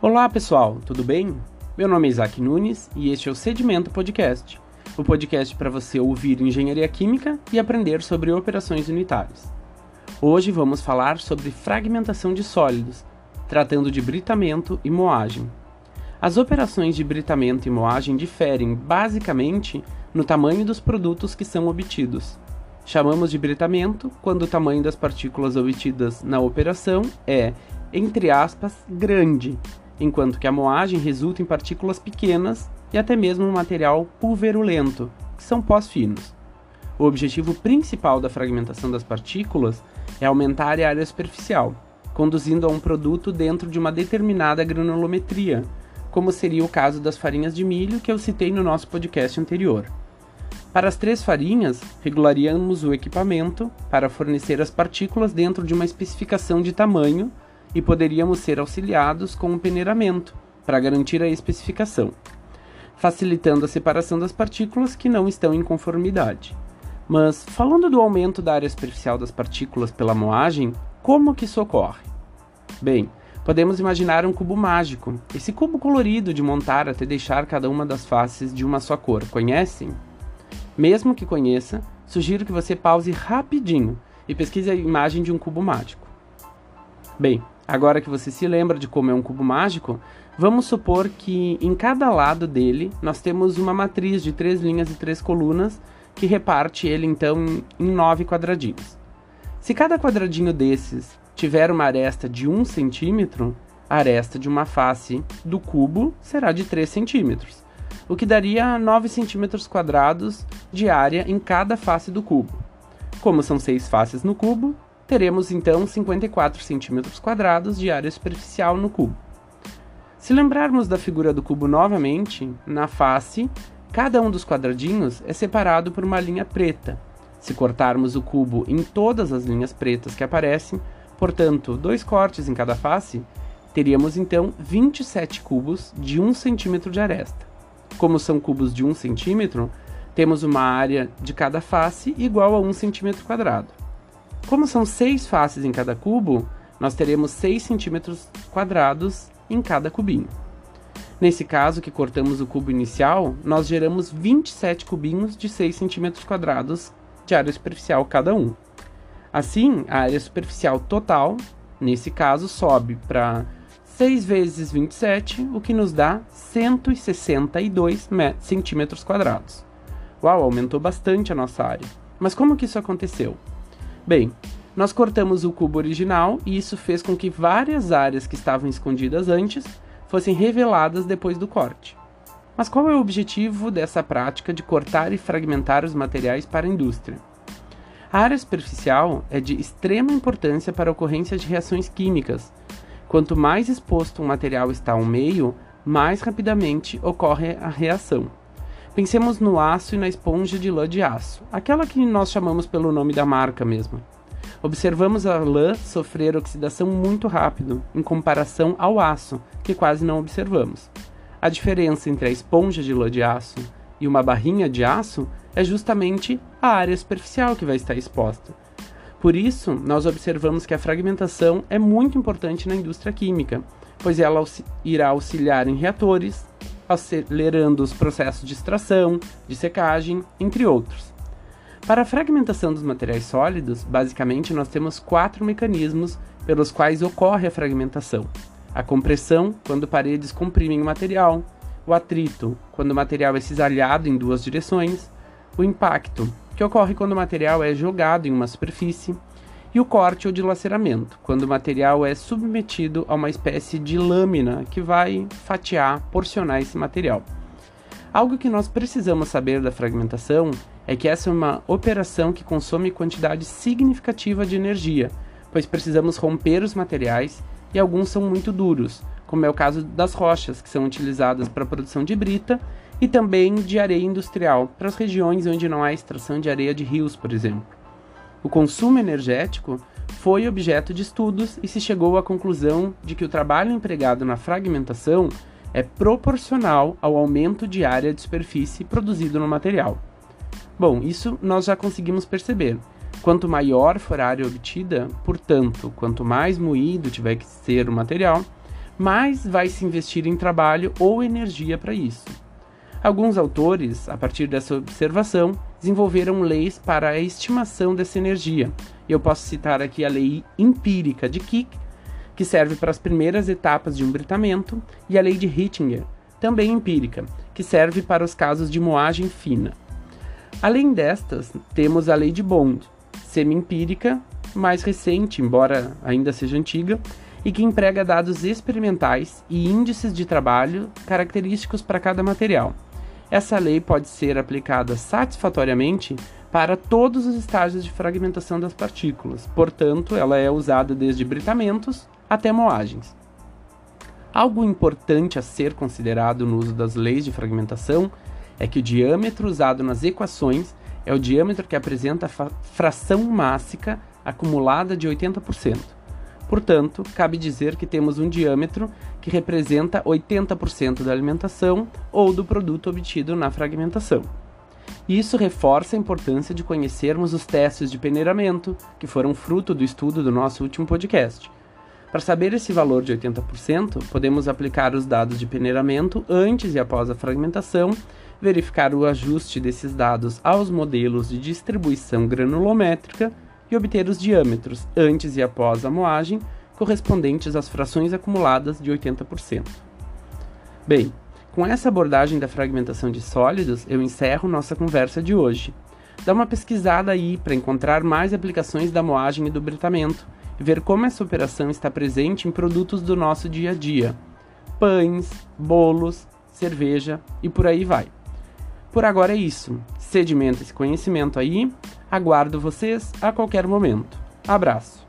Olá pessoal, tudo bem? Meu nome é Isaac Nunes e este é o Sedimento Podcast, o podcast para você ouvir engenharia química e aprender sobre operações unitárias. Hoje vamos falar sobre fragmentação de sólidos, tratando de britamento e moagem. As operações de britamento e moagem diferem basicamente no tamanho dos produtos que são obtidos. Chamamos de britamento quando o tamanho das partículas obtidas na operação é, entre aspas, grande, enquanto que a moagem resulta em partículas pequenas e até mesmo um material pulverulento, que são pós finos. O objetivo principal da fragmentação das partículas é aumentar a área superficial, conduzindo a um produto dentro de uma determinada granulometria, como seria o caso das farinhas de milho que eu citei no nosso podcast anterior. Para as três farinhas, regularíamos o equipamento para fornecer as partículas dentro de uma especificação de tamanho e poderíamos ser auxiliados com um peneiramento para garantir a especificação, facilitando a separação das partículas que não estão em conformidade. Mas falando do aumento da área superficial das partículas pela moagem, como que isso ocorre? Bem, podemos imaginar um cubo mágico, esse cubo colorido de montar até deixar cada uma das faces de uma só cor, conhecem? Mesmo que conheça, sugiro que você pause rapidinho e pesquise a imagem de um cubo mágico. Bem, agora que você se lembra de como é um cubo mágico, vamos supor que em cada lado dele nós temos uma matriz de três linhas e três colunas que reparte ele então em nove quadradinhos. Se cada quadradinho desses tiver uma aresta de 1 centímetro, a aresta de uma face do cubo será de 3 centímetros o que daria 9 centímetros quadrados de área em cada face do cubo. Como são seis faces no cubo, teremos então 54 centímetros quadrados de área superficial no cubo. Se lembrarmos da figura do cubo novamente, na face, cada um dos quadradinhos é separado por uma linha preta. Se cortarmos o cubo em todas as linhas pretas que aparecem, portanto, dois cortes em cada face, teríamos então 27 cubos de 1 centímetro de aresta. Como são cubos de 1 centímetro, temos uma área de cada face igual a 1 centímetro quadrado. Como são 6 faces em cada cubo, nós teremos 6 centímetros quadrados em cada cubinho. Nesse caso, que cortamos o cubo inicial, nós geramos 27 cubinhos de 6 centímetros quadrados de área superficial cada um. Assim, a área superficial total, nesse caso, sobe para 6 vezes 27, o que nos dá 162 centímetros quadrados. Uau, aumentou bastante a nossa área. Mas como que isso aconteceu? Bem, nós cortamos o cubo original e isso fez com que várias áreas que estavam escondidas antes fossem reveladas depois do corte. Mas qual é o objetivo dessa prática de cortar e fragmentar os materiais para a indústria? A área superficial é de extrema importância para a ocorrência de reações químicas, Quanto mais exposto um material está ao meio, mais rapidamente ocorre a reação. Pensemos no aço e na esponja de lã de aço, aquela que nós chamamos pelo nome da marca mesmo. Observamos a lã sofrer oxidação muito rápido, em comparação ao aço, que quase não observamos. A diferença entre a esponja de lã de aço e uma barrinha de aço é justamente a área superficial que vai estar exposta. Por isso, nós observamos que a fragmentação é muito importante na indústria química, pois ela irá auxiliar em reatores, acelerando os processos de extração, de secagem, entre outros. Para a fragmentação dos materiais sólidos, basicamente nós temos quatro mecanismos pelos quais ocorre a fragmentação: a compressão, quando paredes comprimem o material, o atrito, quando o material é cisalhado em duas direções, o impacto, que ocorre quando o material é jogado em uma superfície, e o corte ou dilaceramento, quando o material é submetido a uma espécie de lâmina que vai fatiar, porcionar esse material. Algo que nós precisamos saber da fragmentação é que essa é uma operação que consome quantidade significativa de energia, pois precisamos romper os materiais e alguns são muito duros, como é o caso das rochas, que são utilizadas para a produção de brita e também de areia industrial, para as regiões onde não há extração de areia de rios, por exemplo. O consumo energético foi objeto de estudos e se chegou à conclusão de que o trabalho empregado na fragmentação é proporcional ao aumento de área de superfície produzido no material. Bom, isso nós já conseguimos perceber. Quanto maior for a área obtida, portanto, quanto mais moído tiver que ser o material, mais vai se investir em trabalho ou energia para isso. Alguns autores, a partir dessa observação, desenvolveram leis para a estimação dessa energia. Eu posso citar aqui a lei empírica de Kick, que serve para as primeiras etapas de um britamento, e a lei de Hittinger, também empírica, que serve para os casos de moagem fina. Além destas, temos a lei de Bond, semi-empírica, mais recente, embora ainda seja antiga, e que emprega dados experimentais e índices de trabalho característicos para cada material. Essa lei pode ser aplicada satisfatoriamente para todos os estágios de fragmentação das partículas, portanto, ela é usada desde britamentos até moagens. Algo importante a ser considerado no uso das leis de fragmentação é que o diâmetro usado nas equações é o diâmetro que apresenta a fração mássica acumulada de 80%. Portanto, cabe dizer que temos um diâmetro que representa 80% da alimentação ou do produto obtido na fragmentação. Isso reforça a importância de conhecermos os testes de peneiramento, que foram fruto do estudo do nosso último podcast. Para saber esse valor de 80%, podemos aplicar os dados de peneiramento antes e após a fragmentação, verificar o ajuste desses dados aos modelos de distribuição granulométrica e obter os diâmetros antes e após a moagem correspondentes às frações acumuladas de 80%. Bem, com essa abordagem da fragmentação de sólidos, eu encerro nossa conversa de hoje. Dá uma pesquisada aí para encontrar mais aplicações da moagem e do britamento e ver como essa operação está presente em produtos do nosso dia a dia: pães, bolos, cerveja e por aí vai. Por agora é isso. Sedimenta esse conhecimento aí. Aguardo vocês a qualquer momento. Abraço.